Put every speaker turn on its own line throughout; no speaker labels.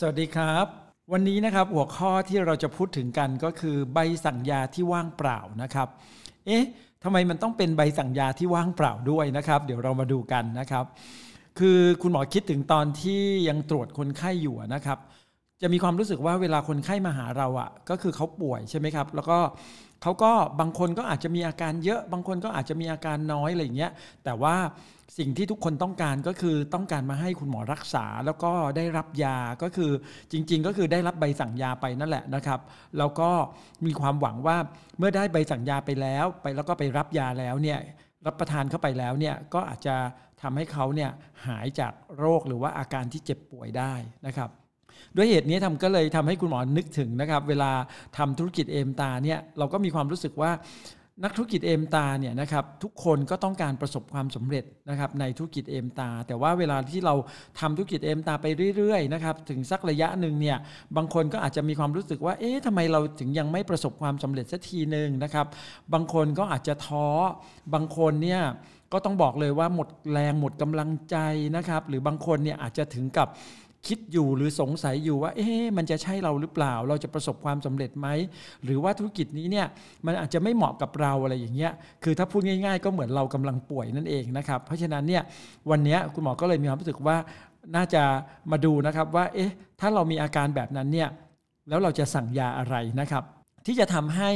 สวัสดีครับ วันนี้นะครับหัวข้อที่เราจะพูดถึงกันก็คือใบสั่งยาที่ว่างเปล่านะครับ เอ๊ะทำไมมันต้องเป็นใบสั่งยาที่ว่างเปล่าด้วยนะครับ เดี๋ยวเรามาดูกันนะครับ คือคุณหมอคิดถึงตอนที่ยังตรวจคนไข้อยู่นะครับ จะมีความรู้สึกว่าเวลาคนไข้มาหาเราอะ่ะ ก็คือเขาป่วยใช่ไหมครับ แล้วก็เขาก็บางคนก็อาจจะมีอาการเยอะ บางคนก็อาจจะมีอาการน้อยอะไรอย่างเงี้ยแต่ว่า สิ่งที่ทุกคนต้องการก็คือต้องการมาให้คุณหมอรักษา แล้วก็ได้รับยาก็คือจริง ๆ ก็คือได้รับใบสั่งยาไปนั่นแหละนะครับ แล้วก็มีความหวังว่าเมื่อได้ใบสั่งยาไปแล้ว ไปแล้วก็ไปรับยาแล้วเนี่ยรับประทานเข้าไปแล้วเนี่ยก็อาจจะทำให้เขาเนี่ยหายจากโรคหรือว่าอาการที่เจ็บป่วยได้นะครับด้วยเหตุนี้ทำก็เลยทำให้คุณหมอนึกถึงนะครับ เวลาทำธุรกิจเอมตาเนี่ยเราก็มีความรู้สึกว่า นักธุรกิจเอมตาเนี่ยนะครับทุกคนก็ต้องการประสบความสำเร็จนะครับในธุรกิจเอมตา แต่ว่าเวลาที่เราทำธุรกิจเอมตาไปเรื่อยๆนะครับถึงสักระยะหนึ่งเนี่ยบางคนก็อาจจะมีความรู้สึกว่าเอ๊ะทำไมเราถึงยังไม่ประสบความสำเร็จสักทีหนึ่งนะครับบางคนก็อาจจะท้อบางคนเนี่ยก็ต้องบอกเลยว่าหมดแรงหมดกำลังใจนะครับหรือบางคนเนี่ยอาจจะถึงกับ คิดอยู่หรือสงสัยอยู่ว่า เอ๊ะมันจะใช่เราหรือเปล่า เราจะประสบความสำเร็จไหม หรือว่าธุรกิจนี้เนี่ยมันอาจจะไม่เหมาะกับเราอะไรอย่างเงี้ย คือถ้าพูดง่าย ๆ ก็เหมือนเรากำลังป่วยนั่นเองนะครับ เพราะฉะนั้นเนี่ยวันนี้คุณหมอก็เลยมีความรู้สึกว่าน่าจะมาดูนะครับว่า เอ๊ะ ถ้าเรามีอาการแบบนั้นเนี่ย แล้วเราจะสั่งยาอะไรนะครับ ที่จะทำให้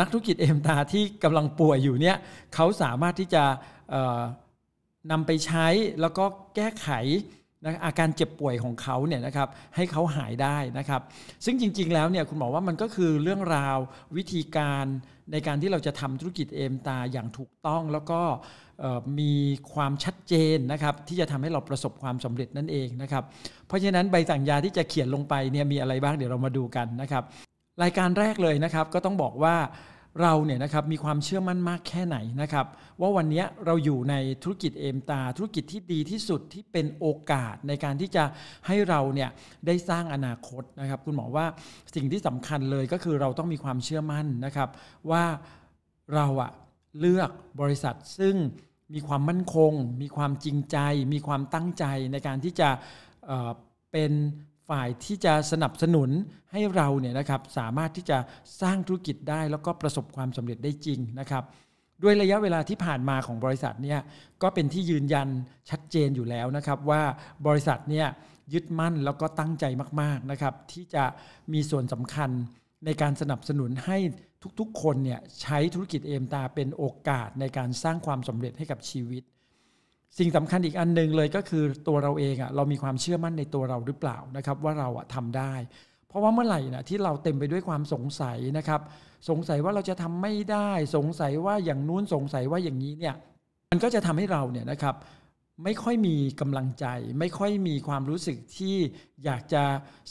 นักธุรกิจเอมตาที่กำลังป่วยอยู่เนี่ยเขาสามารถที่จะนำไปใช้แล้วก็แก้ไข นะอาการเจ็บป่วยของเขาเนี่ยนะครับให้เขาหายได้นะครับ ซึ่งจริง ๆ แล้วเนี่ยคุณหมอว่ามันก็คือเรื่องราววิธีการในการที่เราจะทำธุรกิจเอมตาอย่างถูกต้องแล้วก็มีความชัดเจนนะครับที่จะทำให้เราประสบความสำเร็จนั่นเองนะครับ เพราะฉะนั้นใบสั่งยาที่จะเขียนลงไปเนี่ยมีอะไรบ้างเดี๋ยวเรามาดูกันนะครับ รายการแรกเลยนะครับก็ต้องบอกว่า เราเนี่ยนะครับมีความเชื่อมั่นมากแค่ไหนนะครับ ว่าวันนี้เราอยู่ในธุรกิจเอมตา ธุรกิจที่ดีที่สุดที่เป็นโอกาสในการที่จะให้เราเนี่ยได้สร้างอนาคตนะครับ คุณหมอว่าสิ่งที่สำคัญเลยก็คือเราต้องมีความเชื่อมั่นนะครับ ว่าเราอะเลือกบริษัทซึ่งมีความมั่นคง มีความจริงใจ มีความตั้งใจในการที่จะเป็น ฝ่ายที่จะสนับสนุนให้เราเนี่ยนะครับสามารถที่จะสร้างธุรกิจได้ แล้วก็ประสบความสำเร็จได้จริงนะครับด้วยระยะเวลาที่ผ่านมาของบริษัทเนี่ยก็เป็นที่ยืนยันชัดเจนอยู่แล้วนะครับ ว่าบริษัทเนี่ยยึดมั่นแล้วก็ตั้งใจมากๆนะครับ ที่จะมีส่วนสำคัญในการสนับสนุนให้ทุกๆ คนเนี่ยใช้ธุรกิจเอมตาเป็นโอกาสในการสร้างความสำเร็จให้กับชีวิต สิ่งสำคัญอีกอันหนึ่งเลยก็คือตัวเราเองอะ่ะเรามีความเชื่อมั่นในตัวเราหรือเปล่านะครับ ว่าเราอะทำได้ เพราะว่าเมื่อไหร่นะที่เราเต็มไปด้วยความสงสัยนะครับ สงสัยว่าเราจะทำไม่ได้ สงสัยว่าอย่างนู้นสงสัยว่าอย่างนี้เนี่ยมันก็จะทำให้เราเนี่ยนะครับ ไม่ค่อยมีกำลังใจ ไม่ค่อยมีความรู้สึกที่อยากจะ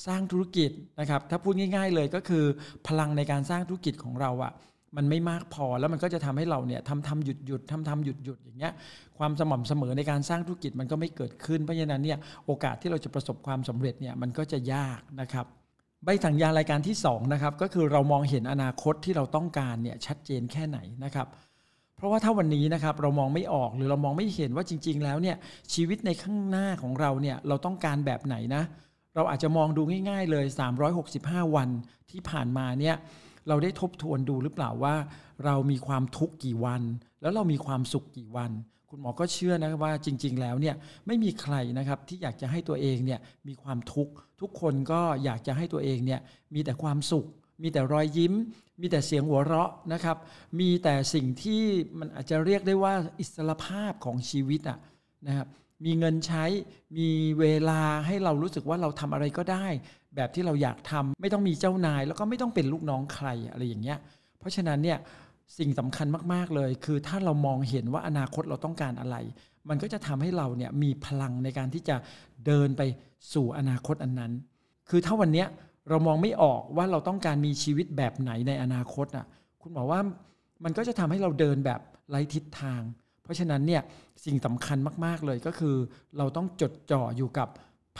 สร้างธุรกิจนะครับ ถ้าพูดง่าย ๆ เลยก็คือ พลังในการสร้างธุรกิจของเราอะ มันไม่มากพอแล้วมันก็จะทำให้เราเนี่ยทำทำหยุดหยุดทำทำหยุดหยุดอย่างเงี้ยความสม่ำเสมอในการสร้างธุรกิจมันก็ไม่เกิดขึ้นเพราะฉะนั้นเนี่ยโอกาสที่เราจะประสบความสำเร็จเนี่ยมันก็จะยากนะครับใบสัญญารายการที่2นะครับก็คือเรามองเห็นอนาคตที่เราต้องการเนี่ยชัดเจนแค่ไหนนะครับเพราะว่าถ้าวันนี้นะครับเรามองไม่ออกหรือเรามองไม่เห็นว่าจริง ๆ แล้วเนี่ยชีวิตในข้างหน้าของเราเนี่ยเราต้องการแบบไหนนะ เราอาจจะมองดูง่าย ๆ เลย 365 วันที่ผ่านมาเนี่ย เราได้ทบทวนดูหรือเปล่าว่า เรามีความทุกข์กี่วัน แล้วเรามีความสุขกี่วัน คุณหมอก็เชื่อนะว่าจริง ๆ แล้วเนี่ยไม่มีใครนะครับที่อยากจะให้ตัวเองเนี่ยมีความทุกข์ทุกคนก็อยากจะให้ตัวเองเนี่ยมีแต่ความสุข มีแต่รอยยิ้ม มีแต่เสียงหัวเราะนะครับ มีแต่สิ่งที่มันอาจจะเรียกได้ว่าอิสรภาพของชีวิตอะนะครับมีเงินใช้มีเวลาให้เรารู้สึกว่าเราทำอะไรก็ได้ แบบที่เราอยากทำไม่ต้องมีเจ้านาย แล้วก็ไม่ต้องเป็นลูกน้องใครอะไรอย่างเงี้ยเพราะฉะนั้นเนี่ยสิ่งสำคัญมาก ๆ เลย คือถ้าเรามองเห็นว่าอนาคตเราต้องการอะไร มันก็จะทำให้เราเนี่ยมีพลังในการที่จะเดินไปสู่อนาคตอันนั้น คือถ้าวันเนี้ยเรามองไม่ออกว่าเราต้องการมีชีวิตแบบไหนในอนาคตอะคุณบอกว่ามันก็จะทำให้เราเดินแบบไร้ทิศทาง เพราะฉะนั้นเนี่ยสิ่งสำคัญมาก ๆ เลยก็คือ เราต้องจดจ่ออยู่กับ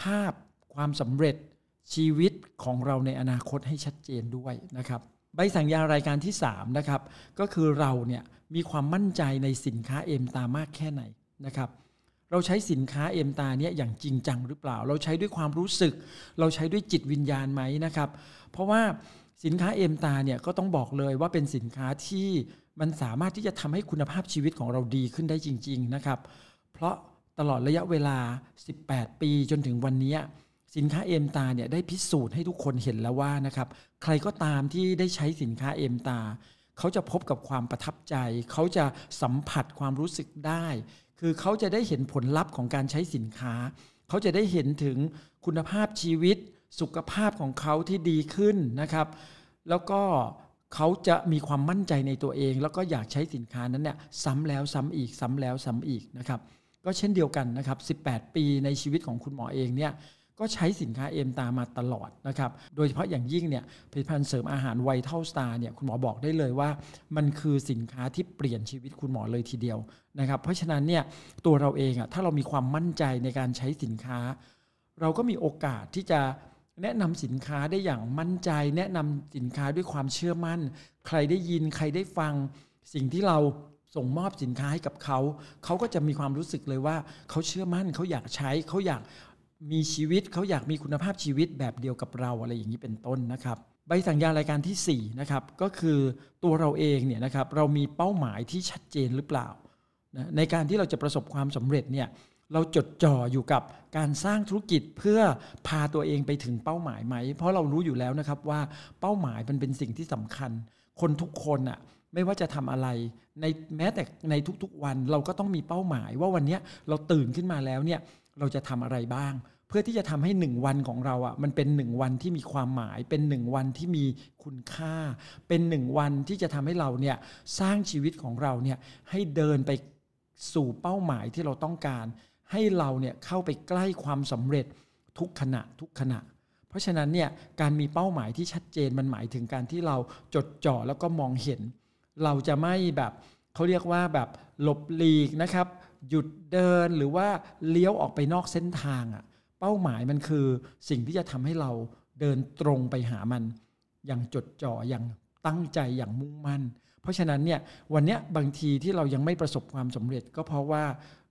ภาพความสำเร็จ ชีวิตของเราในอนาคตให้ชัดเจนด้วยนะครับใบสั่งยารายการที่3นะครับก็คือเราเนี่ยมีความมั่นใจในสินค้าเอ็มตามากแค่ไหนนะครับเราใช้สินค้าเอมตาเนี่ยอย่างจริงจังหรือเปล่า เราใช้ด้วยความรู้สึก เราใช้ด้วยจิตวิญญาณไหมนะครับเพราะว่าสินค้าเอมตาเนี่ยก็ต้องบอกเลยว่าเป็นสินค้าที่มันสามารถที่จะทำให้คุณภาพชีวิตของเราดีขึ้นได้จริง ๆนะครับ เพราะตลอดระยะเวลา 18 ปีจนถึงวันนี้ สินค้าเอมตาเนี่ยได้พิสูจน์ให้ทุกคนเห็นแล้วว่านะครับใครก็ตามที่ได้ใช้สินค้าเอมตา เขาจะพบกับความประทับใจ เขาจะสัมผัสความรู้สึกได้ คือเขาจะได้เห็นผลลัพธ์ของการใช้สินค้า เขาจะได้เห็นถึงคุณภาพชีวิต สุขภาพของเขาที่ดีขึ้นนะครับ แล้วก็เขาจะมีความมั่นใจในตัวเอง แล้วก็อยากใช้สินค้านั้นเนี่ยซ้ำแล้วซ้ำอีกซ้ำแล้วซ้ำอีกนะครับก็เช่นเดียวกันนะครับ 18 ปีในชีวิตของคุณหมอเองเนี่ย ก็ใช้สินค้าเอมตามาตลอดนะครับ โดยเฉพาะอย่างยิ่งเนี่ยผลิตภัณฑ์เสริมอาหารไวท์เท่าสตาร์เนี่ยคุณหมอบอกได้เลยว่า มันคือสินค้าที่เปลี่ยนชีวิตคุณหมอเลยทีเดียวนะครับ เพราะฉะนั้นเนี่ยตัวเราเองอะถ้าเรามีความมั่นใจในการใช้สินค้า เราก็มีโอกาสที่จะแนะนำสินค้าได้อย่างมั่นใจ แนะนำสินค้าด้วยความเชื่อมั่น ใครได้ยินใครได้ฟัง สิ่งที่เราส่งมอบสินค้าให้กับเขา เขาก็จะมีความรู้สึกเลยว่า เขาเชื่อมั่นเขาอยากใช้เขาอยาก มีชีวิตเขาอยากมีคุณภาพชีวิตแบบเดียวกับเราอะไรอย่างนี้เป็นต้นนะครับ ใบสั่งยารายการที่4นะครับก็คือตัวเราเองเนี่ยนะครับเรามีเป้าหมายที่ชัดเจนหรือเปล่านะในการที่เราจะประสบความสำเร็จเนี่ยเราจดจ่ออยู่กับการสร้างธุรกิจเพื่อพาตัวเองไปถึงเป้าหมายไหม เพราะเรารู้อยู่แล้วนะครับว่าเป้าหมายมันเป็นสิ่งที่สำคัญ คนทุกคนอะ่ะไม่ว่าจะทำอะไรในแม้แต่ในทุกๆวันเราก็ต้องมีเป้าหมาย ว่าวันนี้เราตื่นขึ้นมาแล้วเนี่ย เราจะทำอะไรบ้าง เพื่อที่จะทำให้หนึ่งวันของเราอะ่ะมันเป็นหนึ่งวันที่มีความหมาย เป็นหนึ่งวันที่มีคุณค่า เป็นหนึ่งวันที่จะทำให้เราเนี่ยสร้างชีวิตของเราเนี่ยให้เดินไปสู่เป้าหมายที่เราต้องการ ให้เราเนี่ยเข้าไปใกล้ความสำเร็จทุกขณะทุกขณะ เพราะฉะนั้นเนี่ยการมีเป้าหมายที่ชัดเจนมันหมายถึงการที่เราจดจ่อแล้วก็มองเห็น เราจะไม่แบบเขาเรียกว่าแบบหลบหลีกนะครับ หยุดเดินหรือว่าเลี้ยวออกไปนอกเส้นทางอะ่ะเป้าหมายมันคือสิ่งที่จะทำให้เราเดินตรงไปหามัน อย่างจดจ่ออย่างตั้งใจอย่างมุ่งมั่น เพราะฉะนั้นเนี่ยวันนี้บางทีที่เรายังไม่ประสบความสำเร็จ ก็เพราะว่า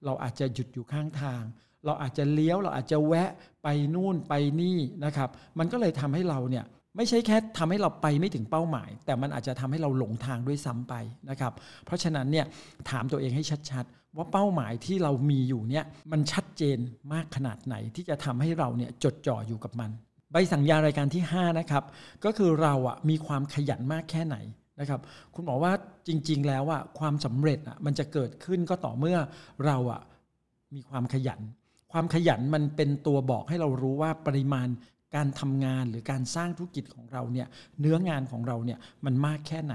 เราอาจจะหยุดอยู่ข้างทาง เราอาจจะเลี้ยวเราอาจจะแวะไปนู่นไปนี่นะครับ มันก็เลยทำให้เราเนี่ยไม่ใช่แค่ทำให้เราไปไม่ถึงเป้าหมาย แต่มันอาจจะทำให้เราหลงทางด้วยซ้ำไปนะครับ เพราะฉะนั้นเนี่ยถามตัวเองให้ชัด ว่าเป้าหมายที่เรามีอยู่เนี่ยมันชัดเจนมากขนาดไหนที่จะทำให้เราเนี่ยจดจ่ออยู่กับมัน ใบสั่งยารายการที่ 5 นะครับ ก็คือเราอะมีความขยันมากแค่ไหนนะครับคุณหมอว่าจริง ๆ แล้วอะความสำเร็จอะมันจะเกิดขึ้นก็ต่อเมื่อเราอะมีความขยัน ความขยันมันเป็นตัวบอกให้เรารู้ว่าปริมาณการทำงานหรือการสร้างธุรกิจของเราเนี่ยเนื้องานของเราเนี่ยมันมากแค่ไหน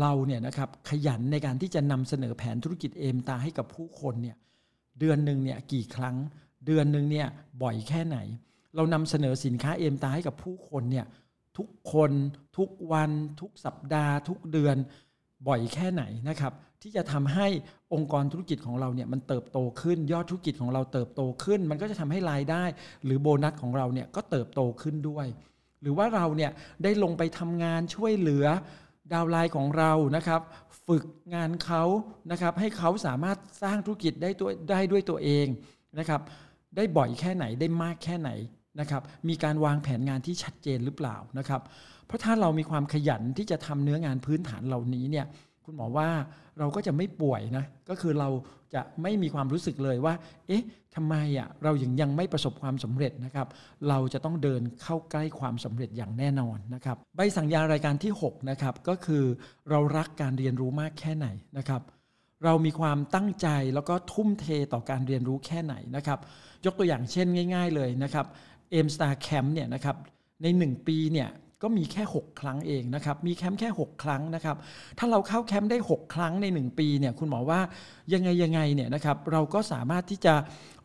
เราเนี่ยนะครับขยันในการที่จะนำเสนอแผนธุรกิจเอมตาให้กับผู้คนเนี่ยเดือนหนึ่งเนี่ยกี่ครั้ง เดือนหนึ่งเนี่ยบ่อยแค่ไหน เรานำเสนอสินค้าเอมตาให้กับผู้คนเนี่ยทุกคนทุกวัน ทุกสัปดาห์ ทุกเดือนบ่อยแค่ไหนนะครับที่จะทำให้องค์กรธุรกิจของเราเนี่ยมันเติบโตขึ้น ยอดธุรกิจของเราเติบโตขึ้น มันก็จะทำให้รายได้ หรือโบนัสของเราเนี่ยก็เติบโตขึ้นด้วย หรือว่าเราเนี่ยได้ลงไปทำงานช่วยเหลือ ดาวไลน์ของเรานะครับ ฝึกงานเขานะครับ ให้เขาสามารถสร้างธุรกิจได้ตัวได้ด้วยตัวเองนะครับ ได้บ่อยแค่ไหนได้มากแค่ไหนนะครับ มีการวางแผนงานที่ชัดเจนหรือเปล่านะครับ เพราะถ้าเรามีความขยันที่จะทำเนื้องานพื้นฐานเหล่านี้เนี่ย คุณหมอว่าเราก็จะไม่ป่วยนะก็คือเราจะไม่มีความรู้สึกเลยว่า เอ๊ะทำไมอะเรายังยังไม่ประสบความสำเร็จนะครับ เราจะต้องเดินเข้าใกล้ความสำเร็จอย่างแน่นอนนะครับ ใบสั่งยารายการที่6นะครับก็คือเรารักการเรียนรู้มากแค่ไหนนะครับ เรามีความตั้งใจแล้วก็ทุ่มเทต่อการเรียนรู้แค่ไหนนะครับ ยกตัวอย่างเช่นง่าย ๆเลยนะครับ Aimstar แคมป์เนี่ยนะครับใน 1 ปีเนี่ย ก็มีแค่ 6 ครั้งเองนะครับ มีแคมป์แค่ 6 ครั้งนะครับ ถ้าเราเข้าแคมป์ได้ 6 ครั้งใน 1 ปีเนี่ยคุณหมอว่ายังไงยังไงเนี่ยนะครับเราก็สามารถที่จะ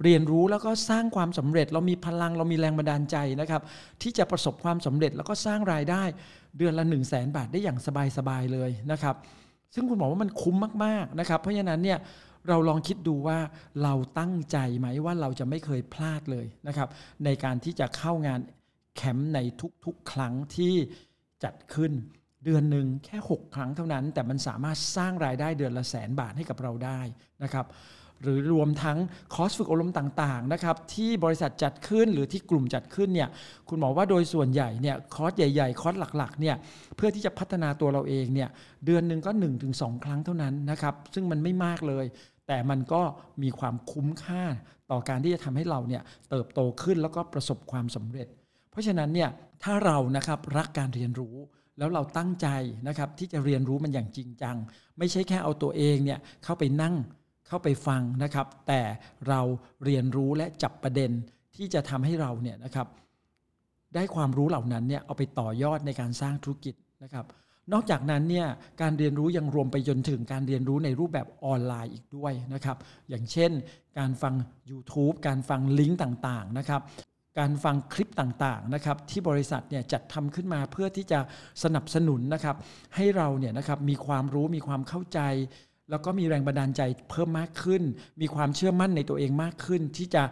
เรียนรู้แล้วก็สร้างความสำเร็จ เรามีพลังเรามีแรงบันดาลใจนะครับที่จะประสบความสำเร็จแล้วก็สร้างรายได้เดือนละ 1 0 0 0 0บาทได้อย่างสบายๆเลยนะครับ ซึ่งคุณหมอว่ามันคุ้มมากๆนะครับ เพราะฉะนั้นเนี่ยเราลองคิดดูว่าเราตั้งใจไหมว่าเราจะไม่เคยพลาดเลยนะครับในการที่จะเข้างาน แคมป์ในทุกๆ ครั้งที่จัดขึ้นเดือนหนึ่งแค่ 6 ครั้งเท่านั้น แต่มันสามารถสร้างรายได้เดือนละแสนบาทให้กับเราได้นะครับหรือรวมทั้งคอร์สฝึกอบรมต่างๆนะครับที่บริษัทจัดขึ้นหรือที่กลุ่มจัดขึ้นเนี่ยคุณหมอว่าโดยส่วนใหญ่เนี่ยคอร์สใหญ่ๆ คอร์สหลักๆเนี่ยเพื่อที่จะพัฒนาตัวเราเองเนี่ยเดือนหนึ่งก็ 1-2 ครั้งเท่านั้นนะครับซึ่งมันไม่มากเลย แต่มันก็มีความคุ้มค่าต่อการที่จะทำให้เราเนี่ยเติบโตขึ้นแล้วก็ประสบความสำเร็จ ราะฉะนั้นเนี่ยถ้าเรานะครับรักการเรียนรู้แล้วเราตั้งใจนะครับที่จะเรียนรู้มันอย่างจริงจัง ไม่ใช่แค่เอาตัวเองเนี่ยเข้าไปนั่งเข้าไปฟังนะครับ แต่เราเรียนรู้และจับประเด็นที่จะทำให้เราเนี่ยนะครับได้ความรู้เหล่านั้นเนี่ยเอาไปต่อยอดในการสร้างธุรกิจนะครับ นอกจากนั้นเนี่ยการเรียนรู้ยังรวมไปจนถึงการเรียนรู้ในรูปแบบออนไลน์อีกด้วยนะครับ อย่างเช่น การฟัง YouTube การฟังลิงก์ต่างๆนะครับ การฟังคลิปต่างๆนะครับที่บริษัทเนี่ยจัดทำขึ้นมาเพื่อที่จะสนับสนุนนะครับให้เราเนี่ยนะครับมีความรู้มีความเข้าใจ แล้วก็มีแรงบันดาลใจเพิ่มมากขึ้น มีความเชื่อมั่นในตัวเองมากขึ้น ที่จะ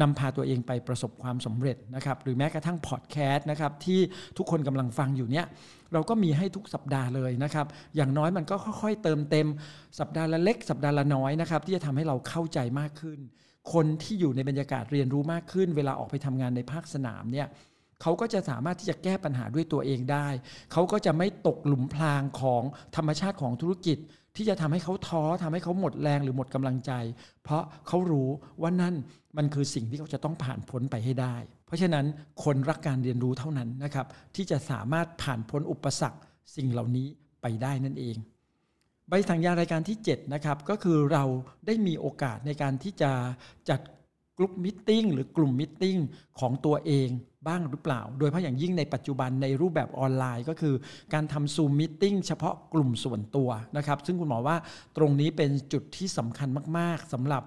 นำพาตัวเองไปประสบความสำเร็จนะครับหรือแม้กระทั่งพอดแคสต์นะครับที่ทุกคนกำลังฟังอยู่เนี่ยเราก็มีให้ทุกสัปดาห์เลยนะครับ อย่างน้อยมันก็ค่อยๆ เติมเต็ม สัปดาห์ละเล็ก สัปดาห์ละน้อยนะครับที่จะทำให้เราเข้าใจมากขึ้น คนที่อยู่ในบรรยากาศเรียนรู้มากขึ้น เวลาออกไปทำงานในภาคสนามเนี่ยเขาก็จะสามารถที่จะแก้ปัญหาด้วยตัวเองได้ เขาก็จะไม่ตกหลุมพรางของธรรมชาติของธุรกิจ ที่จะทำให้เขาท้อทำให้เขาหมดแรงหรือหมดกำลังใจ เพราะเขารู้ว่านั่นมันคือสิ่งที่เขาจะต้องผ่านพ้นไปให้ได้ เพราะฉะนั้นคนรักการเรียนรู้เท่านั้นนะครับที่จะสามารถผ่านพ้นอุปสรรคสิ่งเหล่านี้ไปได้นั่นเอง ใบสั่งยารายการที่ 7 นะครับ ก็คือเราได้มีโอกาสในการที่จะจัดกลุ่มมิ팅หรือกลุ่มมิ팅ของตัวเองบ้างหรือเปล่า โดยเฉพาะอย่างยิ่งในปัจจุบันในรูปแบบออนไลน์ ก็คือการทำซูมมิ팅เฉพาะกลุ่มส่วนตัวนะครับ ซึ่งคุณหมอว่าตรงนี้เป็นจุดที่สำคัญมาก ๆสำหรับ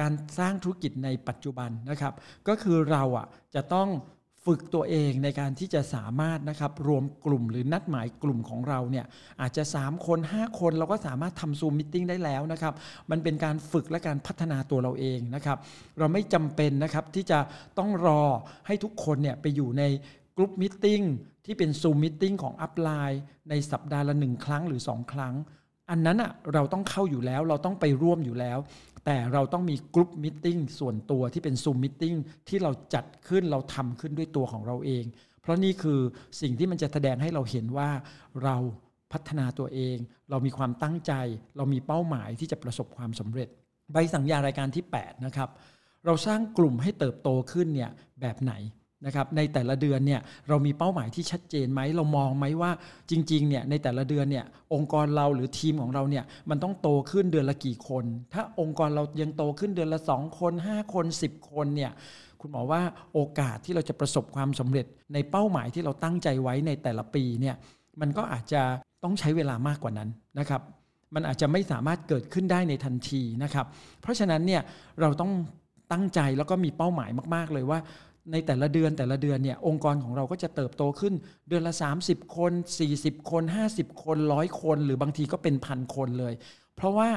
การสร้างธุรกิจในปัจจุบันนะครับ ก็คือเราอ่ะจะต้อง ฝึกตัวเองในการที่จะสามารถนะครับรวมกลุ่มหรือนัดหมายกลุ่มของเราเนี่ยอาจจะ 3 คน 5 คนเราก็สามารถทำซูมมิ팅ได้แล้วนะครับมันเป็นการฝึกและการพัฒนาตัวเราเองนะครับเราไม่จำเป็นนะครับที่จะต้องรอให้ทุกคนเนี่ยไปอยู่ในกลุ่มมิ팅ที่เป็นซูมมิ팅ของอัพไลน์ในสัปดาห์ละหนึ่งครั้งหรือ 2 ครั้ง อันนั้นอะเราต้องเข้าอยู่แล้ว เราต้องไปร่วมอยู่แล้ว แต่เราต้องมีกลุ่มมิ팅ส่วนตัวที่เป็นซูมมิ팅ที่เราจัดขึ้นเราทำขึ้นด้วยตัวของเราเอง เพราะนี่คือสิ่งที่มันจะแสดงให้เราเห็นว่าเราพัฒนาตัวเอง เรามีความตั้งใจ เรามีเป้าหมายที่จะประสบความสำเร็จ ใบสั่งยารายการที่ 8 นะครับ เราสร้างกลุ่มให้เติบโตขึ้นเนี่ยแบบไหน นะครับในแต่ละเดือนเนี่ยเรามีเป้าหมายที่ชัดเจนไหมเรามองไหมว่าจริงๆเนี่ยในแต่ละเดือนเนี่ยองค์กรเราหรือทีมของเราเนี่ยมันต้องโตขึ้นเดือนละกี่คน ถ้าองค์กรเรายังโตขึ้นเดือนละ 2 คน 5 คน 10 คนเนี่ยคุณหมอว่าโอกาสที่เราจะประสบความสำเร็จในเป้าหมายที่เราตั้งใจไว้ในแต่ละปีเนี่ยมันก็อาจจะต้องใช้เวลามากกว่านั้นนะครับมันอาจจะไม่สามารถเกิดขึ้นได้ในทันทีนะครับเพราะฉะนั้นเนี่ยเราต้องตั้งใจแล้วก็มีเป้าหมายมาก ๆ เลยว่า ในแต่ละเดือนแต่ละเดือนเนี่ยองค์กรของเราก็จะเติบโตขึ้น เดือนละ 30 คน 40 คน 50 คนร้อยคน หรือบางทีก็เป็นพันคนเลย เพราะว่า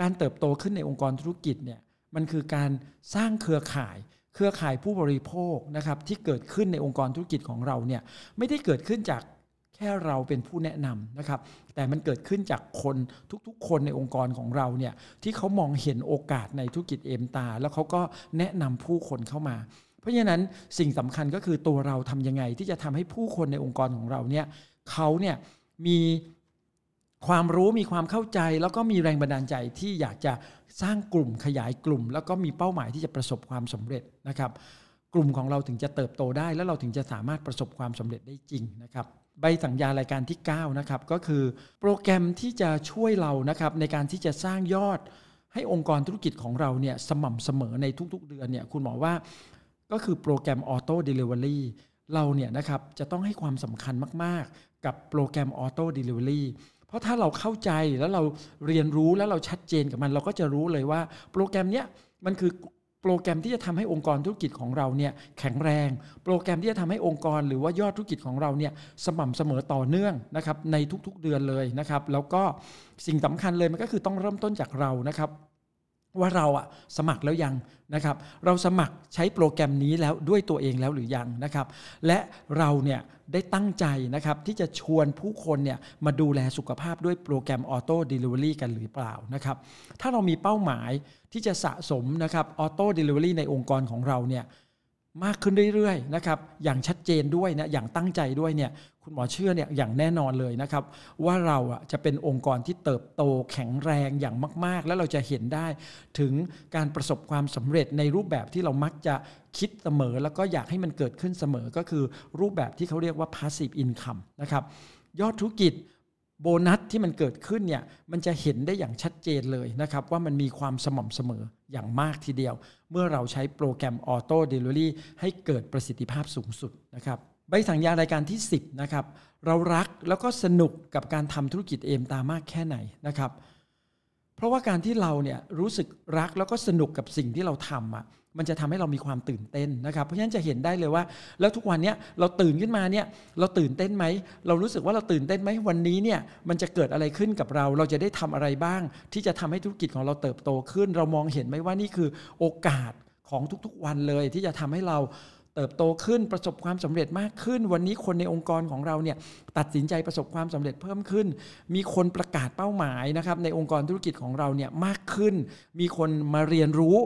การเติบโตขึ้นในองค์กรธุรกิจเนี่ยมันคือการสร้างเครือข่ายเครือข่ายผู้บริโภคนะครับที่เกิดขึ้นในองค์กรธุรกิจของเราเนี่ยไม่ได้เกิดขึ้นจากแค่เราเป็นผู้แนะนำนะครับ แต่มันเกิดขึ้นจากคนทุกๆ คนในองค์กรของเราเนี่ยที่เขามองเห็นโอกาสในธุรกิจเอมตา แล้วเขาก็แนะนำผู้คนเข้ามา เพราะฉะนั้นสิ่งสำคัญก็คือตัวเราทำยังไงที่จะทำให้ผู้คนในองค์กรของเราเนี่ยเขาเนี่ยมีความรู้มีความเข้าใจ แล้วก็มีแรงบันดาลใจที่อยากจะสร้างกลุ่มขยายกลุ่ม แล้วก็มีเป้าหมายที่จะประสบความสำเร็จนะครับ กลุ่มของเราถึงจะเติบโตได้ แล้วเราถึงจะสามารถประสบความสำเร็จได้จริงนะครับใบสั่งยารายการที่9นะครับก็คือโปรแกรมที่จะช่วยเรานะครับในการที่จะสร้างยอดให้องค์กรธุรกิจของเราเนี่ยสม่ำเสมอในทุกๆ เดือนเนี่ยคุณหมอว่า ก็คือโปรแกรม auto delivery เราเนี่ยนะครับจะต้องให้ความสำคัญมาก ๆ กับโปรแกรม auto deliveryเพราะถ้าเราเข้าใจแล้วเราเรียนรู้แล้วเราชัดเจนกับมัน เราก็จะรู้เลยว่าโปรแกรมเนี้ยมันคือโปรแกรมที่จะทำให้องค์กรธุรกิจของเราเนี่ยแข็งแรง โปรแกรมที่จะทำให้องค์กรหรือว่ายอดธุรกิจของเราเนี่ยสม่ำเสมอต่อเนื่องนะครับในทุกๆเดือนเลยนะครับ แล้วก็สิ่งสำคัญเลยมันก็คือต้องเริ่มต้นจากเรานะครับ ว่าเราอะสมัครแล้วยังนะครับ เราสมัครใช้โปรแกรมนี้แล้วด้วยตัวเองแล้วหรือยังนะครับ และเราเนี่ยได้ตั้งใจนะครับที่จะชวนผู้คนเนี่ยมาดูแลสุขภาพด้วยโปรแกรม auto delivery กันหรือเปล่านะครับ ถ้าเรามีเป้าหมายที่จะสะสมนะครับ auto delivery ในองค์กรของเราเนี่ย มากขึ้นเรื่อยๆนะครับอย่างชัดเจนด้วยนะอย่างตั้งใจด้วยเนี่ยคุณหมอเชื่อเนี่ยอย่างแน่นอนเลยนะครับว่าเราอะจะเป็นองค์กรที่เติบโตแข็งแรงอย่างมาก ๆ แล้วเราจะเห็นได้ถึงการประสบความสำเร็จในรูปแบบที่เรามักจะคิดเสมอ แล้วก็อยากให้มันเกิดขึ้นเสมอก็คือรูปแบบที่เขาเรียกว่า passive income นะครับยอดธุรกิจ โบนัสที่มันเกิดขึ้นเนี่ยมันจะเห็นได้อย่างชัดเจนเลยนะครับว่ามันมีความสม่ำเสมออย่างมากทีเดียว เมื่อเราใช้โปรแกรม auto delivery ให้เกิดประสิทธิภาพสูงสุดนะครับใบสั่งยารายการที่ 10นะครับเรารักแล้วก็สนุกกับการทำธุรกิจ Aimstar มากแค่ไหนนะครับ เพราะว่าการที่เราเนี่ยรู้สึกรักแล้วก็สนุกกับสิ่งที่เราทำอะมันจะทำให้เรามีความตื่นเต้นนะครับ เพราะฉะนั้นจะเห็นได้เลยว่า แล้วทุกวันนี้เราตื่นขึ้นมาเนี่ยเราตื่นเต้นไหม เรารู้สึกว่าเราตื่นเต้นไหมวันนี้เนี่ยมันจะเกิดอะไรขึ้นกับเรา เราจะได้ทำอะไรบ้าง ที่จะทำให้ธุรกิจของเราเติบโตขึ้น เรามองเห็นไหมว่านี่คือโอกาสของทุกๆวันเลยที่จะทำให้เรา เติบโตขึ้นประสบความสำเร็จมากขึ้น วันนี้คนในองค์กรของเราเนี่ยตัดสินใจประสบความสำเร็จเพิ่มขึ้น มีคนประกาศเป้าหมายนะครับในองค์กรธุรกิจของเราเนี่ยมากขึ้น มีคนมาเรียนรู้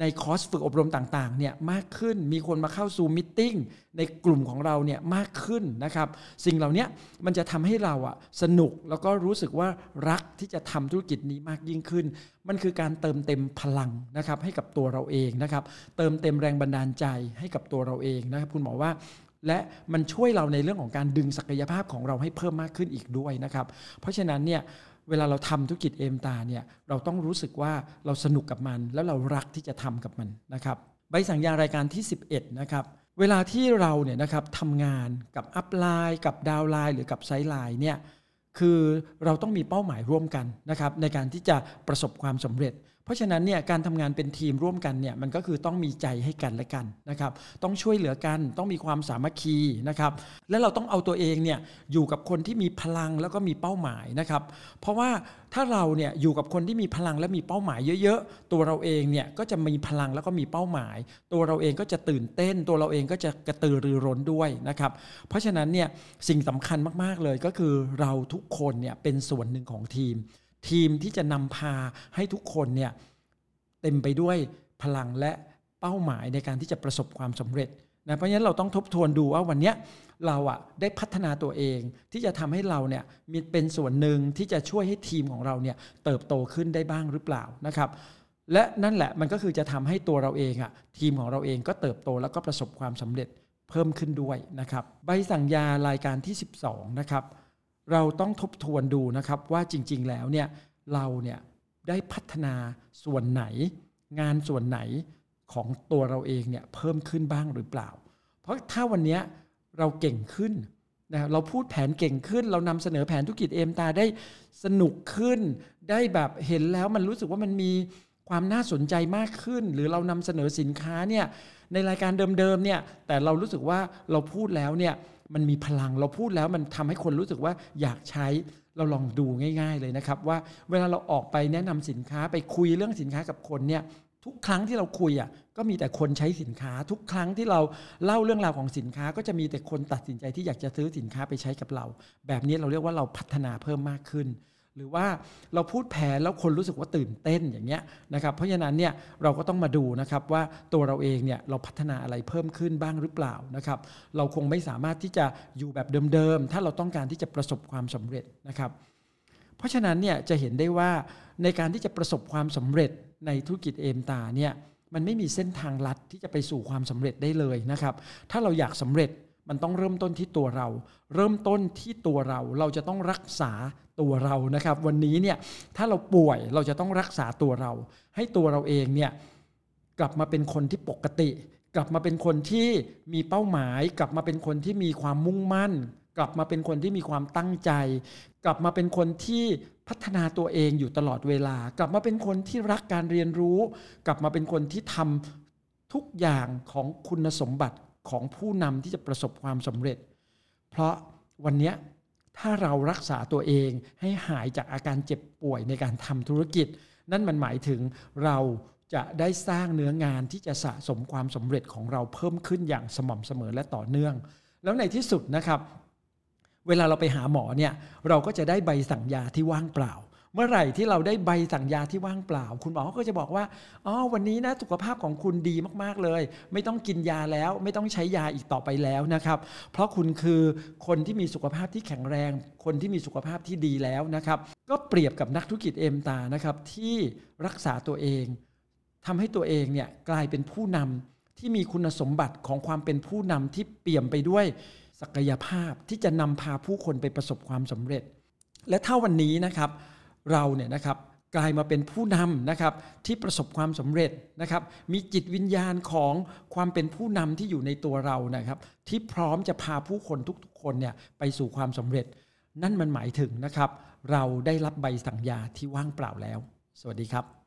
ในคอร์สฝึกอบรมต่างๆเนี่ยมากขึ้นมีคนมาเข้าซูมิทติ้งในกลุ่มของเราเนี่ยมากขึ้นนะครับสิ่งเหล่านี้มันจะทำให้เราอะสนุกแล้วก็รู้สึกว่ารักที่จะทำธุรกิจนี้มากยิ่งขึ้น มันคือการเติมเต็มพลังนะครับให้กับตัวเราเองนะครับเติมเต็มแรงบันดาลใจให้กับตัวเราเองนะครับคุณหมอว่าและมันช่วยเราในเรื่องของการดึงศักยภาพของเราให้เพิ่มมากขึ้นอีกด้วยนะครับ เพราะฉะนั้นเนี่ย เวลาเราทำธุรกิจเอมตาเนี่ยเราต้องรู้สึกว่าเราสนุกกับมัน แล้วเรารักที่จะทำกับมันนะครับใบสั่งยารายการที่ 11นะครับเวลาที่เราเนี่ยนะครับทำงานกับอัพไลน์กับดาวไลน์หรือกับไซไลน์เนี่ยคือเราต้องมีเป้าหมายร่วมกันนะครับในการที่จะประสบความสำเร็จ เพราะฉะนั้นเนี่ยการทำงานเป็นทีมร่วมกันเนี่ยมันก็คือต้องมีใจให้กันและกันนะครับ ต้องช่วยเหลือกันต้องมีความสามัคคีนะครับ และเราต้องเอาตัวเองเนี่ยอยู่กับคนที่มีพลังแล้วก็มีเป้าหมายนะครับ เพราะว่าถ้าเราเนี่ยอยู่กับคนที่มีพลังและมีเป้าหมายเยอะๆ ตัวเราเองเนี่ยก็จะมีพลังแล้วก็มีเป้าหมาย ตัวเราเองก็จะตื่นเต้น ตัวเราเองก็จะกระตือรือร้นด้วยนะครับ เพราะฉะนั้นเนี่ยสิ่งสำคัญมากๆเลยก็คือเราทุกคนเนี่ยเป็นส่วนหนึ่งของทีม ทีมที่จะนำพาให้ทุกคนเนี่ยเต็มไปด้วยพลังและเป้าหมายในการที่จะประสบความสำเร็จนะเพราะฉะนั้นเราต้องทบทวนดูว่าวันนี้เราอะได้พัฒนาตัวเอง ที่จะทำให้เราเนี่ยมีเป็นส่วนหนึ่งที่จะช่วยให้ทีมของเราเนี่ยเติบโตขึ้นได้บ้างหรือเปล่านะครับ และนั่นแหละมันก็คือจะทำให้ตัวเราเองอะทีมของเราเองก็เติบโตแล้วก็ประสบความสำเร็จเพิ่มขึ้นด้วยนะครับ ใบสั่งยารายการที่ 12 นะครับ เราต้องทบทวนดูนะครับว่าจริง ๆ แล้วเนี่ยเราเนี่ยได้พัฒนาส่วนไหน งานส่วนไหนของตัวเราเองเนี่ยเพิ่มขึ้นบ้างหรือเปล่า เพราะถ้าวันนี้เราเก่งขึ้นนะเราพูดแผนเก่งขึ้น เรานำเสนอแผนธุรกิจเอมตาได้สนุกขึ้น ได้แบบเห็นแล้วมันรู้สึกว่ามันมีความน่าสนใจมากขึ้น หรือเรานำเสนอสินค้าเนี่ยในรายการเดิมๆเนี่ยแต่เรารู้สึกว่าเราพูดแล้วเนี่ย มันมีพลังเราพูดแล้วมันทำให้คนรู้สึกว่าอยากใช้เราลองดูง่าย ๆเลยนะครับ ว่าเวลาเราออกไปแนะนำสินค้าไปคุยเรื่องสินค้ากับคนเนี่ยทุกครั้งที่เราคุยอะก็มีแต่คนใช้สินค้า ทุกครั้งที่เราเล่าเรื่องราวของสินค้า ก็จะมีแต่คนตัดสินใจที่อยากจะซื้อสินค้าไปใช้กับเรา แบบนี้เราเรียกว่าเราพัฒนาเพิ่มมากขึ้น หรือว่าเราพูดแผนแล้วคนรู้สึกว่าตื่นเต้นอย่างเงี้ยนะครับเพราะฉะนั้นเนี่ยเราก็ต้องมาดูนะครับว่าตัวเราเองเนี่ยเราพัฒนาอะไรเพิ่มขึ้นบ้างหรือเปล่านะครับเราคงไม่สามารถที่จะอยู่แบบเดิมๆถ้าเราต้องการที่จะประสบความสำเร็จนะครับ เพราะฉะนั้นเนี่ยจะเห็นได้ว่าในการที่จะประสบความสำเร็จในธุรกิจเอมตาเนี่ยมันไม่มีเส้นทางลัดที่จะไปสู่ความสำเร็จได้เลยนะครับ ถ้าเราอยากสำเร็จ มันต้องเริ่มต้นที่ตัวเรา เริ่มต้นที่ตัวเรา เราจะต้องรักษาตัวเรานะครับ วันนี้เนี่ยถ้าเราป่วยเราจะต้องรักษาตัวเรา ให้ตัวเราเองเนี่ยกลับมาเป็นคนที่ปกติ กลับมาเป็นคนที่มีเป้าหมาย กลับมาเป็นคนที่มีความมุ่งมั่น กลับมาเป็นคนที่มีความตั้งใจ กลับมาเป็นคนที่พัฒนาตัวเองอยู่ตลอดเวลา กลับมาเป็นคนที่รักการเรียนรู้ กลับมาเป็นคนที่ทำทุกอย่างของคุณสมบัติ ของผู้นำที่จะประสบความสำเร็จ เพราะวันนี้ถ้าเรารักษาตัวเองให้หายจากอาการเจ็บป่วยในการทำธุรกิจ นั่นมันหมายถึงเราจะได้สร้างเนื้องานที่จะสะสมความสำเร็จของเราเพิ่มขึ้นอย่างสม่ำเสมอและต่อเนื่อง แล้วในที่สุดนะครับ เวลาเราไปหาหมอเนี่ยเราก็จะได้ใบสั่งยาที่ว่างเปล่า เมื่อไหร่ที่เราได้ใบสั่งยาที่ว่างเปล่า คุณหมอก็จะบอกว่าอ๋อวันนี้นะสุขภาพของคุณดีมากๆเลย ไม่ต้องกินยาแล้ว ไม่ต้องใช้ยาอีกต่อไปแล้วนะครับ เพราะคุณคือคนที่มีสุขภาพที่แข็งแรง คนที่มีสุขภาพที่ดีแล้วนะครับ ก็เปรียบกับนักธุรกิจเอ็มตานะครับที่รักษาตัวเองทำให้ตัวเองเนี่ยกลายเป็นผู้นำที่มีคุณสมบัติของความเป็นผู้นำที่เปี่ยมไปด้วยศักยภาพที่จะนำพาผู้คนไปประสบความสำเร็จ และถ้าวันนี้นะครับ เราเนี่ยนะครับกลายมาเป็นผู้นำนะครับที่ประสบความสำเร็จนะครับ มีจิตวิญญาณของความเป็นผู้นำที่อยู่ในตัวเรานะครับ ที่พร้อมจะพาผู้คนทุกๆ คนเนี่ยไปสู่ความสำเร็จ นั่นมันหมายถึงนะครับ เราได้รับใบสั่งยาที่ว่างเปล่าแล้ว สวัสดีครับ